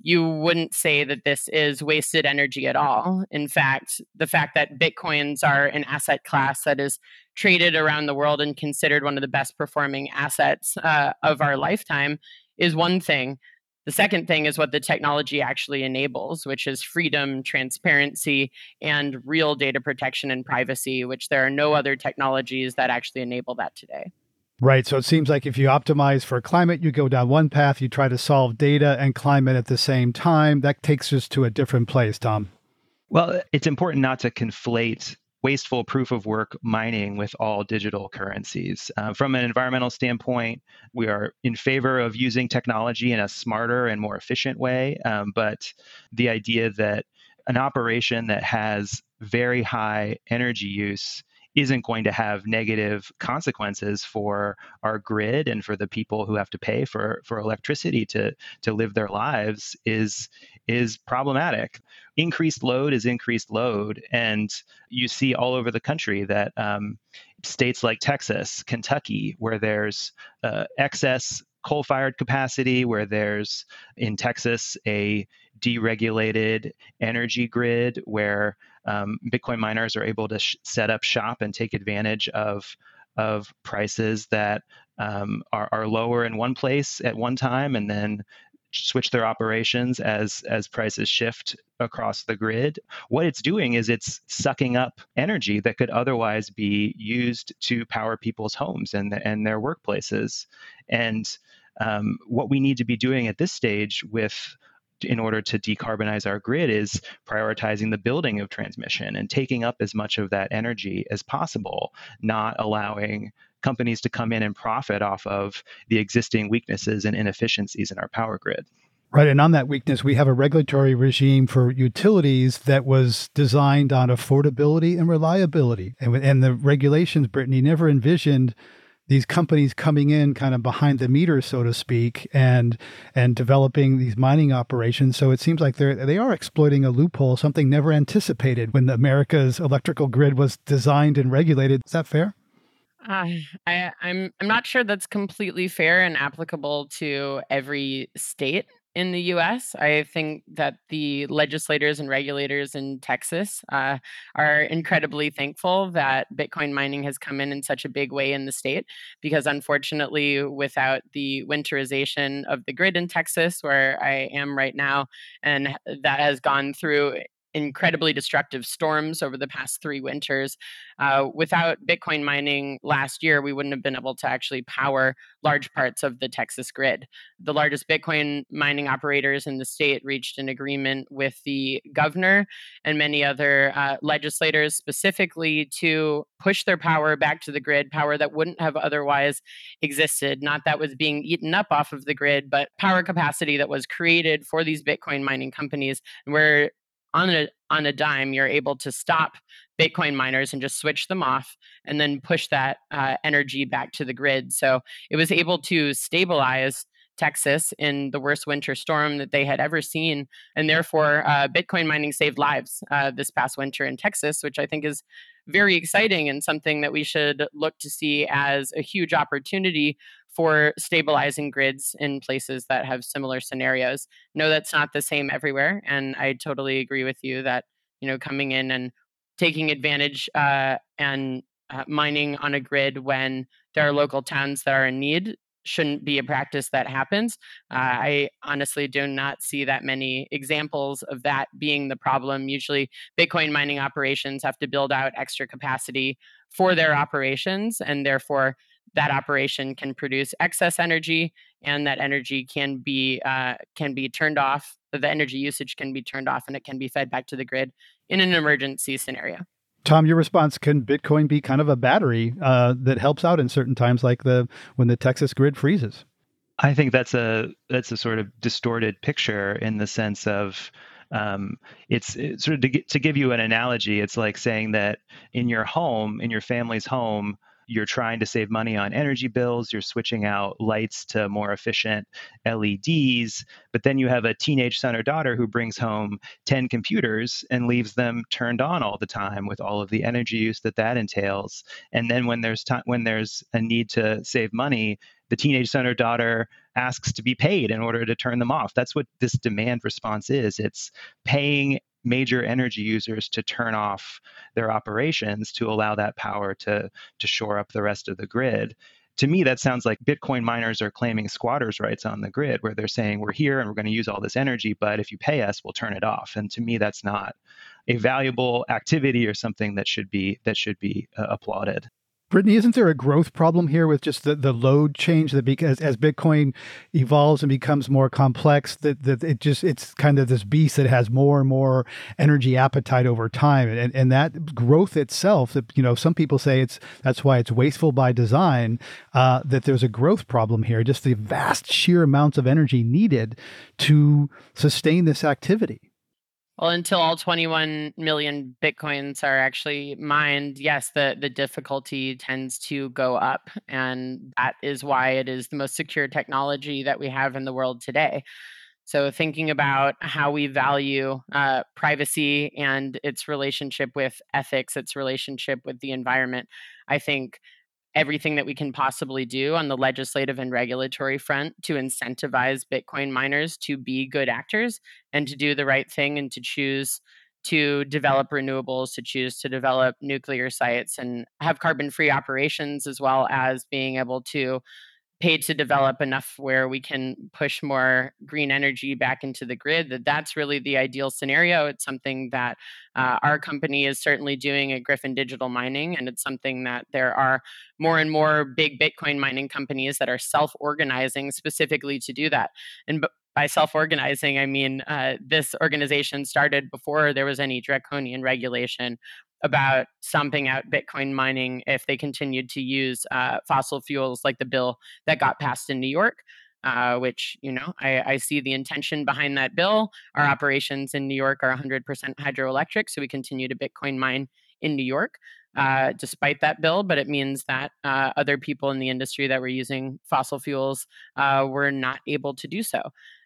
You wouldn't say that this is wasted energy at all. In fact, the fact that Bitcoins are an asset class that is traded around the world and considered one of the best performing assets uh, of our lifetime is one thing. The second thing is what the technology actually enables, which is freedom, transparency, and real data protection and privacy, which there are no other technologies that actually enable that today. Right. So it seems like if you optimize for climate, you go down one path, you try to solve data and climate at the same time. That takes us to a different place, Tom. Well, it's important not to conflate wasteful proof of work mining with all digital currencies. Uh, from an environmental standpoint, we are in favor of using technology in a smarter and more efficient way. Um, but the idea that an operation that has very high energy use isn't going to have negative consequences for our grid and for the people who have to pay for for electricity to to live their lives is is problematic. Increased load is increased load, and you see all over the country that um, states like Texas, Kentucky, where there's uh, excess coal fired capacity, where there's in Texas a deregulated energy grid where um, Bitcoin miners are able to sh- set up shop and take advantage of of prices that um, are, are lower in one place at one time and then switch their operations as as prices shift across the grid. What it's doing is it's sucking up energy that could otherwise be used to power people's homes and and their workplaces. And um, what we need to be doing at this stage with in order to decarbonize our grid is prioritizing the building of transmission and taking up as much of that energy as possible, not allowing companies to come in and profit off of the existing weaknesses and inefficiencies in our power grid. Right. And on that weakness, we have a regulatory regime for utilities that was designed on affordability and reliability. And, and the regulations, Brittany, never envisioned these companies coming in kind of behind the meter, so to speak, and and developing these mining operations. So it seems like they're they are exploiting a loophole, something never anticipated when America's electrical grid was designed and regulated. Is that fair? Uh, I, I'm I'm not sure that's completely fair and applicable to every state in the US. I think that the legislators and regulators in Texas uh, are incredibly thankful that Bitcoin mining has come in in such a big way in the state because, unfortunately, without the winterization of the grid in Texas, where I am right now, and that has gone through incredibly destructive storms over the past three winters. Uh, without Bitcoin mining last year, we wouldn't have been able to actually power large parts of the Texas grid. The largest Bitcoin mining operators in the state reached an agreement with the governor and many other uh, legislators specifically to push their power back to the grid, power that wouldn't have otherwise existed. Not that was being eaten up off of the grid, but power capacity that was created for these Bitcoin mining companies. And where on a on a dime you're able to stop Bitcoin miners and just switch them off and then push that uh, energy back to the grid. So it was able to stabilize Texas in the worst winter storm that they had ever seen. And therefore, uh, Bitcoin mining saved lives uh, this past winter in Texas, which I think is very exciting and something that we should look to see as a huge opportunity for stabilizing grids in places that have similar scenarios. No, that's not the same everywhere. And I totally agree with you that, you know, coming in and taking advantage uh, and uh, mining on a grid when there are local towns that are in need shouldn't be a practice that happens. Uh, I honestly do not see that many examples of that being the problem. Usually, Bitcoin mining operations have to build out extra capacity for their operations, and therefore, that operation can produce excess energy, and that energy can be uh, can be turned off. The energy usage can be turned off, and it can be fed back to the grid in an emergency scenario. Tom, your response: Can Bitcoin be kind of a battery uh, that helps out in certain times, like the when the Texas grid freezes? I think that's a that's a sort of distorted picture in the sense of um, it's, it's, sort of to, to give you an analogy. It's like saying that in your home, in your family's home, you're trying to save money on energy bills, you're switching out lights to more efficient LEDs, but then you have a teenage son or daughter who brings home 10 computers and leaves them turned on all the time with all of the energy use that that entails. And then when there's time when there's a need to save money, the teenage son or daughter asks to be paid in order to turn them off. That's what this demand response is. It's paying major energy users to turn off their operations to allow that power to to shore up the rest of the grid. To me that sounds like bitcoin miners are claiming squatters rights on the grid where they're saying we're here and we're going to use all this energy but if you pay us we'll turn it off. And to me that's not a valuable activity or something that should be that should be uh, applauded Brittany, isn't there a growth problem here with just the, the load change that because as Bitcoin evolves and becomes more complex, that, that it just it's kind of this beast that has more and more energy appetite over time. And and that growth itself, that you know, some people say it's that's why it's wasteful by design, uh, that there's a growth problem here, just the vast sheer amounts of energy needed to sustain this activity. Well, until all 21 million bitcoins are actually mined, yes, the, the difficulty tends to go up. And that is why it is the most secure technology that we have in the world today. So, thinking about how we value uh, privacy and its relationship with ethics, its relationship with the environment, I think everything that we can possibly do on the legislative and regulatory front to incentivize Bitcoin miners to be good actors and to do the right thing and to choose to develop renewables, to choose to develop nuclear sites and have carbon free operations, as well as being able to paid to develop enough where we can push more green energy back into the grid that that's really the ideal scenario. It's something that uh, our company is certainly doing at Gryphon digital mining and it's something that there are more and more big bitcoin mining companies that are self-organizing specifically to do that. And by self-organizing i mean uh, this organization started before there was any draconian regulation about stomping out Bitcoin mining if they continued to use uh, fossil fuels, like the bill that got passed in New York. Uh, which you know I, I, see the intention behind that bill. Our operations in New York are 100% hydroelectric, so we continue to Bitcoin mine in New York uh, despite that bill. But it means that uh, other people in the industry that were using fossil fuels uh, were not able to do so.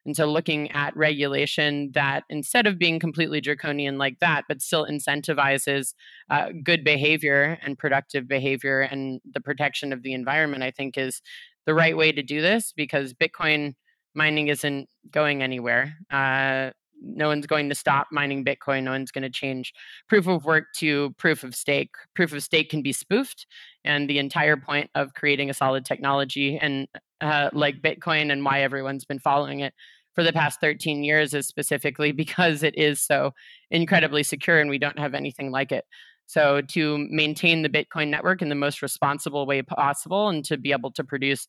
And so, looking at regulation that instead of being completely draconian like that, but still incentivizes uh, good behavior and productive behavior and the protection of the environment, I think is the right way to do this because Bitcoin mining isn't going anywhere. Uh, no one's going to stop mining Bitcoin. No one's going to change proof of work to proof of stake. Proof of stake can be spoofed. And the entire point of creating a solid technology and uh, like Bitcoin and why everyone's been following it for the past 13 years is specifically [laughs] because it is so incredibly secure and we don't have anything like it. So, to maintain the Bitcoin network in the most responsible way possible and to be able to produce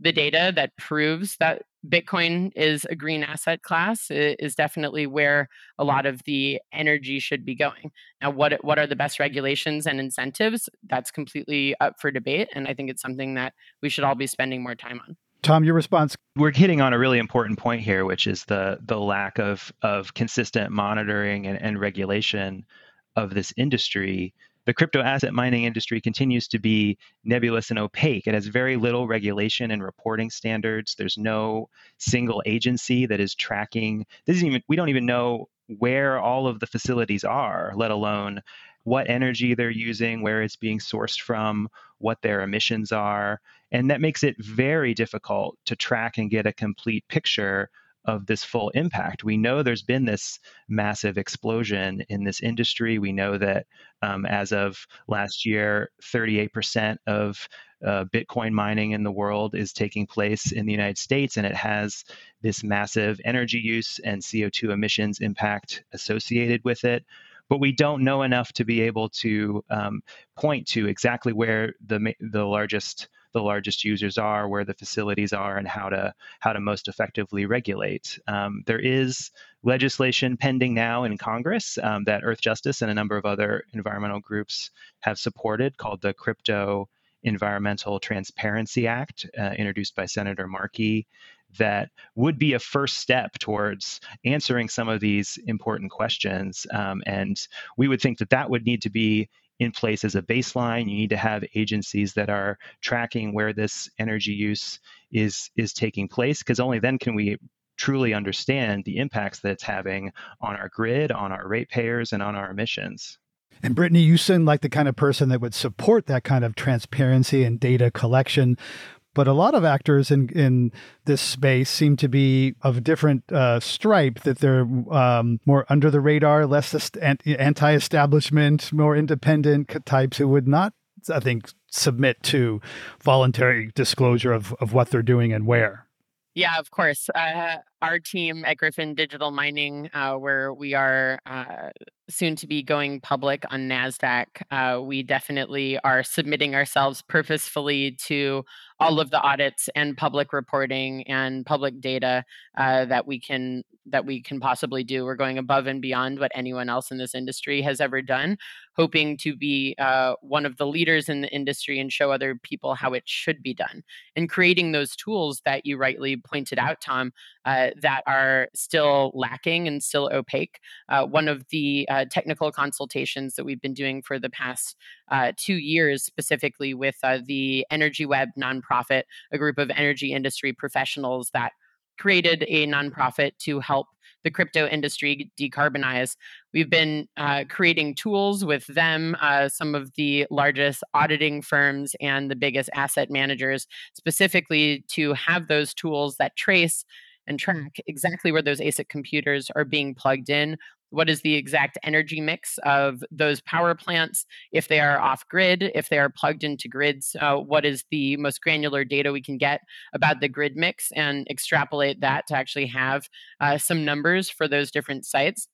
the data that proves that Bitcoin is a green asset class is definitely where a mm-hmm. lot of the energy should be going. Now, what what are the best regulations and incentives? That's completely up for debate, and I think it's something that we should all be spending more time on. Tom, your response. We're hitting on a really important point here, which is the the lack of of consistent monitoring and, and regulation of this industry, the crypto asset mining industry continues to be nebulous and opaque. It has very little regulation and reporting standards. There's no single agency that is tracking. This is even we don't even know where all of the facilities are, let alone what energy they're using, where it's being sourced from, what their emissions are. And that makes it very difficult to track and get a complete picture of this full impact. We know there's been this massive explosion in this industry. We know that um, as of last year, 38% of uh, Bitcoin mining in the world is taking place in the United States, and it has this massive energy use and CO2 emissions impact associated with it. But we don't know enough to be able to um, point to exactly where the the largest the largest users are, where the facilities are, and how to how to most effectively regulate. Um, there is legislation pending now in Congress um, that Earthjustice and a number of other environmental groups have supported, called the Crypto Environmental Transparency Act, uh, introduced by Senator Markey, that would be a first step towards answering some of these important questions. Um, and we would think that that would need to be in place as a baseline. You need to have agencies that are tracking where this energy use is is taking place, because only then can we truly understand the impacts that it's having on our grid, on our ratepayers, and on our emissions. And Brittany, you seem like the kind of person that would support that kind of transparency and data collection. But a lot of actors in, in this space seem to be of different uh, stripe, that they're um, more under the radar, less anti establishment, more independent types who would not, I think, submit to voluntary disclosure of, of what they're doing and where. Yeah, of course. Uh, our team at Gryphon Digital Mining, uh, where we are uh, soon to be going public on NASDAQ, uh, we definitely are submitting ourselves purposefully to all of the audits and public reporting and public data uh, that we can that we can possibly do. We're going above and beyond what anyone else in this industry has ever done, hoping to be uh, one of the leaders in the industry and show other people how it should be done. And creating those tools that you rightly pointed out, Tom, uh, that are still lacking and still opaque. Uh, one of the uh, technical consultations that we've been doing for the past uh, two years, specifically with uh, the Energy Web nonprofit, a group of energy industry professionals that created a nonprofit to help the crypto industry decarbonize. We've been uh, creating tools with them, uh, some of the largest auditing firms and the biggest asset managers, specifically to have those tools that trace and track exactly where those ASIC computers are being plugged in. What is the exact energy mix of those power plants? If they are off grid, if they are plugged into grids, uh, what is the most granular data we can get about the grid mix and extrapolate that to actually have uh, some numbers for those different sites?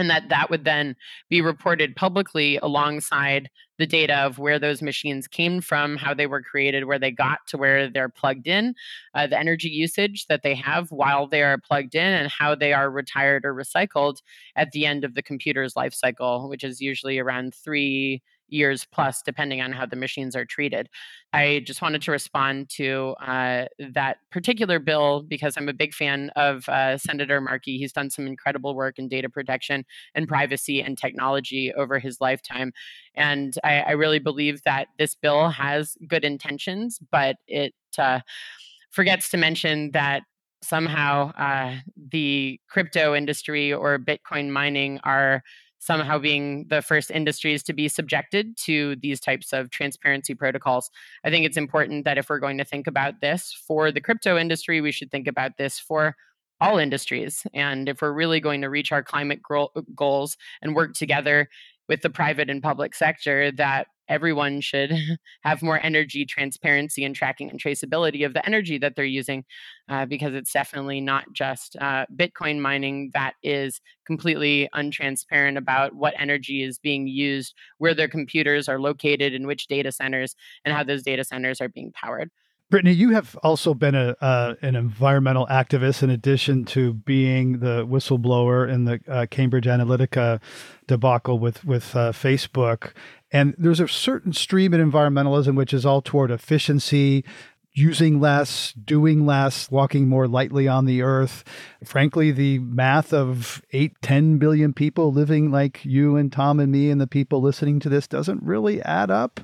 And that that would then be reported publicly alongside the data of where those machines came from, how they were created, where they got to where they're plugged in, uh, the energy usage that they have while they are plugged in, and how they are retired or recycled at the end of the computer's life cycle, which is usually around three years plus, depending on how the machines are treated. I just wanted to respond to uh, that particular bill because I'm a big fan of uh, Senator Markey. He's done some incredible work in data protection and privacy and technology over his lifetime. And I, I really believe that this bill has good intentions, but it uh, forgets to mention that somehow uh, the crypto industry or Bitcoin mining are somehow being the first industries to be subjected to these types of transparency protocols. I think it's important that if we're going to think about this for the crypto industry, we should think about this for all industries. And if we're really going to reach our climate goals and work together with the private and public sector, that everyone should [laughs] have more energy transparency and tracking and traceability of the energy that they're using uh, because it's definitely not just uh, bitcoin mining that is completely untransparent about what energy is being used where their computers are located in which data centers and how those data centers are being powered Brittany, you have also been a uh, an environmental activist in addition to being the whistleblower in the uh, Cambridge Analytica debacle with with uh, Facebook. And there's a certain stream in environmentalism which is all toward efficiency, using less, doing less, walking more lightly on the earth. Frankly, the math of 8, 10 billion people living like you and Tom and me and the people listening to this doesn't really add up.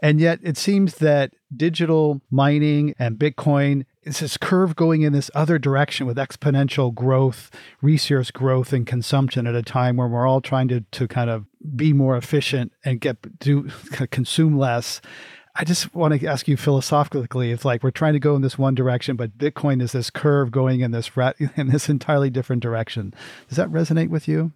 And yet it seems that digital mining and Bitcoin is this curve going in this other direction with exponential growth, resource growth and consumption at a time where we're all trying to, to kind of be more efficient and get do [laughs] consume less I just want to ask you philosophically, it's like we're trying to go in this one direction, but Bitcoin is this curve going in this [laughs] in this entirely different direction. Does that resonate with you?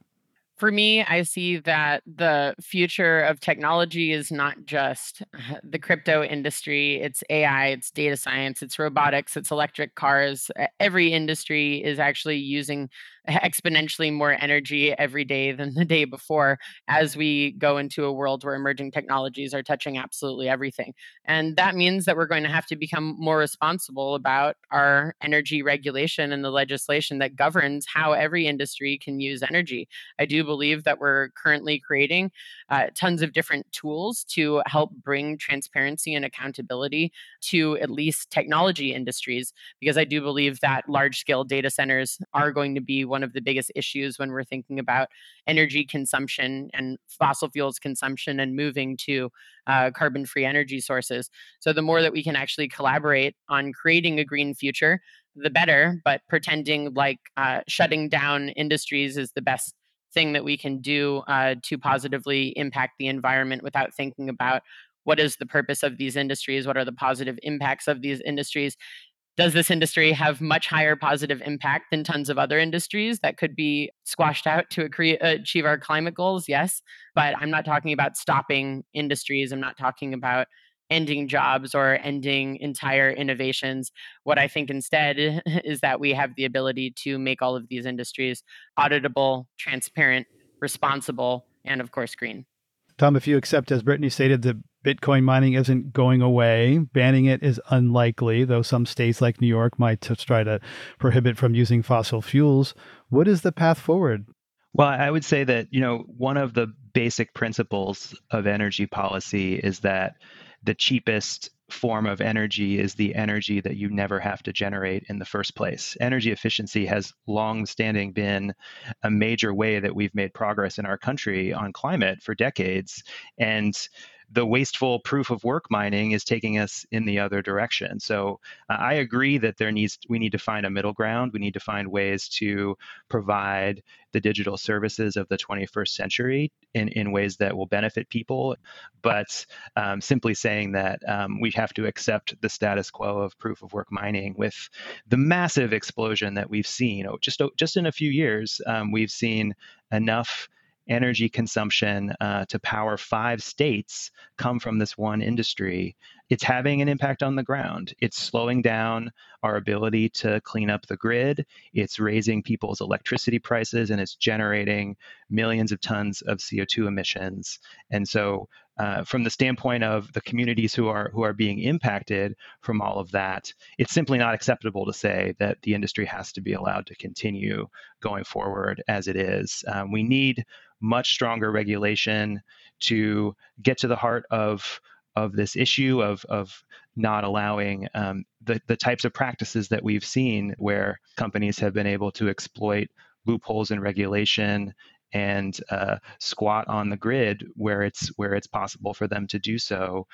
For me, I see that the future of technology is not just [laughs] the crypto industry, it's AI, it's data science, it's robotics, it's electric cars. Every industry is actually using exponentially more energy every day than the day before as we go into a world where emerging technologies are touching absolutely everything. And that means that we're going to have to become more responsible about our energy regulation and the legislation that governs how every industry can use energy. I do believe that we're currently creating uh, tons of different tools to help bring transparency and accountability to at least technology industries, because I do believe that large scale data centers are going to be one of the biggest issues when we're thinking about energy consumption and fossil fuels consumption and moving to uh, carbon free energy sources. So, the more that we can actually collaborate on creating a green future, the better. But pretending like uh, shutting down industries is the best thing that we can do uh, to positively impact the environment without thinking about what is the purpose of these industries what are the positive impacts of these industries does this industry have much higher positive impact than tons of other industries that could be squashed out to achieve our climate goals? Yes. But I'm not talking about stopping industries. I'm not talking about ending jobs or ending entire innovations. What I think instead [laughs] is that we have the ability to make all of these industries auditable, transparent, responsible, and of course, green. Tom, if you accept, as Brittany stated, that Bitcoin mining isn't going away. Banning it is unlikely, though some states like New York might try to prohibit from using fossil fuels. What is the path forward? Well, I would say that, you know, one of the basic principles of energy policy is that the cheapest form of energy is the energy that you never have to generate in the first place. Energy efficiency has long standing been a major way that we've made progress in our country on climate for decades. And the wasteful proof of work mining is taking us in the other direction. So uh, I agree that there needs we need to find a middle ground. We need to find ways to provide the digital services of the 21st century in, in ways that will benefit people. But um, simply saying that um, we have to accept the status quo of proof of work mining with the massive explosion that we've seen, oh, just just in a few years, um, we've seen enough energy consumption uh, to power five states come from this one industry, it's having an impact on the ground. It's slowing down our ability to clean up the grid. It's raising people's electricity prices and it's generating millions of tons of CO2 emissions. And so, uh, from the standpoint of the communities who are who are being impacted from all of that, it's simply not acceptable to say that the industry has to be allowed to continue going forward as it is. Um, we need much stronger regulation to get to the heart of of this issue of of not allowing um, the the types of practices that we've seen where companies have been able to exploit loopholes in regulation and uh, squat on the grid where it's where it's possible for them to do so.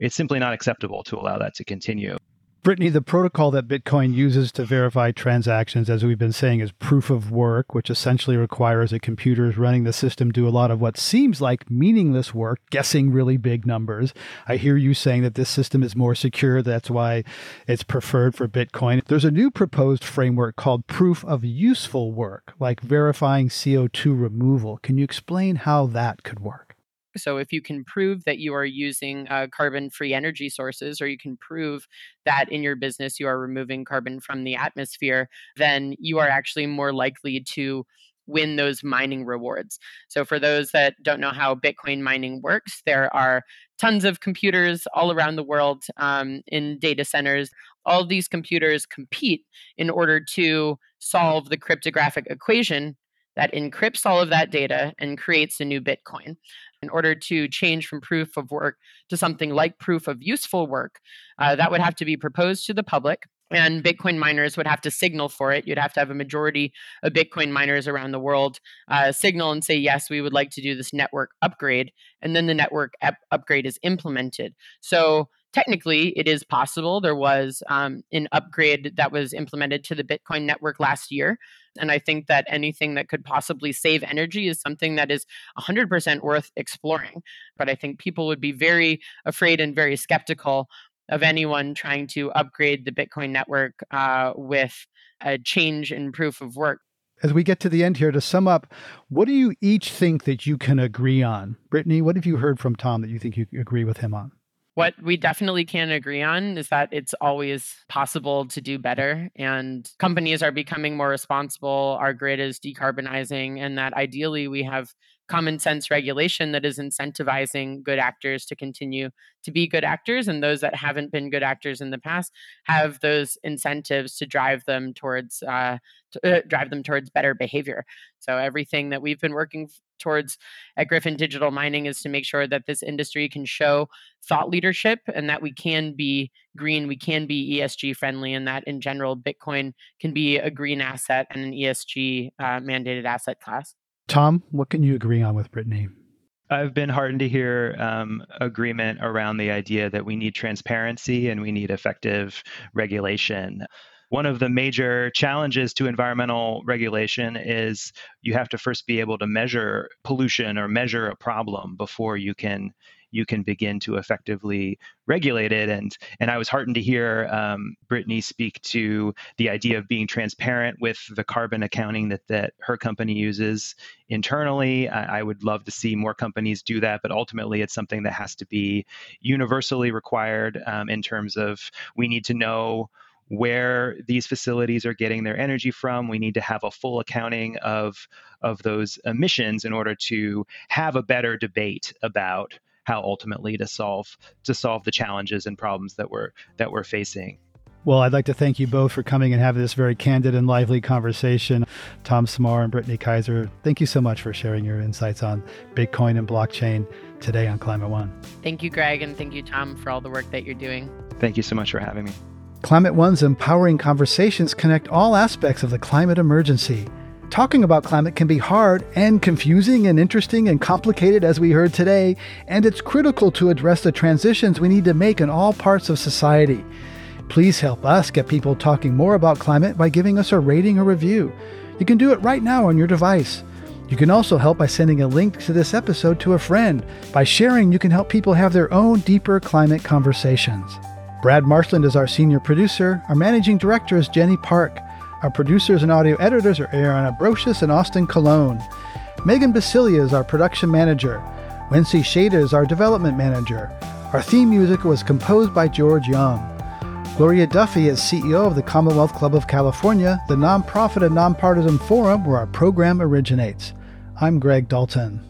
It's simply not acceptable to allow that to continue. Brittany, the protocol that Bitcoin uses to verify transactions, as we've been saying, is proof of work, which essentially requires that computers running the system do a lot of what seems like meaningless work, guessing really big numbers. I hear you saying that this system is more secure. That's why it's preferred for Bitcoin. There's a new proposed framework called proof of useful work, like verifying CO2 removal. Can you explain how that could work? So, if you can prove that you are using uh, carbon free energy sources, or you can prove that in your business you are removing carbon from the atmosphere, then you are actually more likely to win those mining rewards. So, for those that don't know how Bitcoin mining works, there are tons of computers all around the world um, in data centers. All these computers compete in order to solve the cryptographic equation that encrypts all of that data and creates a new Bitcoin. In order to change from proof of work to something like proof of useful work, uh, that would have to be proposed to the public and Bitcoin miners would have to signal for it. You'd have to have a majority of Bitcoin miners around the world uh, signal and say, yes, we would like to do this network upgrade. And then the network upgrade is implemented. So technically, it is possible. There was um, an upgrade that was implemented to the Bitcoin network last year. And I think that anything that could possibly save energy is something that is 100% worth exploring. But I think people would be very afraid and very skeptical of anyone trying to upgrade the Bitcoin network uh, with a change in proof of work. As we get to the end here, to sum up, what do you each think that you can agree on? Brittany, what have you heard from Tom that you think you agree with him on? What we definitely can agree on is that it's always possible to do better, and companies are becoming more responsible. Our grid is decarbonizing, and that ideally we have common sense regulation that is incentivizing good actors to continue to be good actors and those that haven't been good actors in the past have those incentives to drive them towards uh, to, uh, drive them towards better behavior. So everything that we've been working towards at Gryphon digital mining is to make sure that this industry can show thought leadership and that we can be green we can be esg friendly and that in general bitcoin can be a green asset and an esg uh, mandated asset class Tom, what can you agree on with Brittany? I've been heartened to hear um, agreement around the idea that we need transparency and we need effective regulation. One of the major challenges to environmental regulation is you have to first be able to measure pollution or measure a problem before you can you can begin to effectively regulate it. And and I was heartened to hear um, Brittany speak to the idea of being transparent with the carbon accounting that that her company uses internally. I, I would love to see more companies do that, but ultimately it's something that has to be universally required um, in terms of we need to know where these facilities are getting their energy from. We need to have a full accounting of of those emissions in order to have a better debate about how ultimately to solve to solve the challenges and problems that we're that we're facing. Well, I'd like to thank you both for coming and having this very candid and lively conversation. Tom Cmar and Brittany Kaiser, thank you so much for sharing your insights on Bitcoin and blockchain today on Climate One. Thank you, Greg, and thank you, Tom, for all the work that you're doing. Thank you so much for having me. Climate One's empowering conversations connect all aspects of the climate emergency. Talking about climate can be hard and confusing and interesting and complicated, as we heard today, and it's critical to address the transitions we need to make in all parts of society. Please help us get people talking more about climate by giving us a rating or review. You can do it right now on your device. You can also help by sending a link to this episode to a friend. By sharing, you can help people have their own deeper climate conversations. Brad Marshland is our senior producer. Our managing director is Jenny Park. Our producers and audio editors are Aaron Abrocious and Austin Colón. Megan Basilia is our production manager. Wency Shader is our development manager. Our theme music was composed by George Young. Gloria Duffy is CEO of the Commonwealth Club of California, the nonprofit and nonpartisan forum where our program originates. I'm Greg Dalton.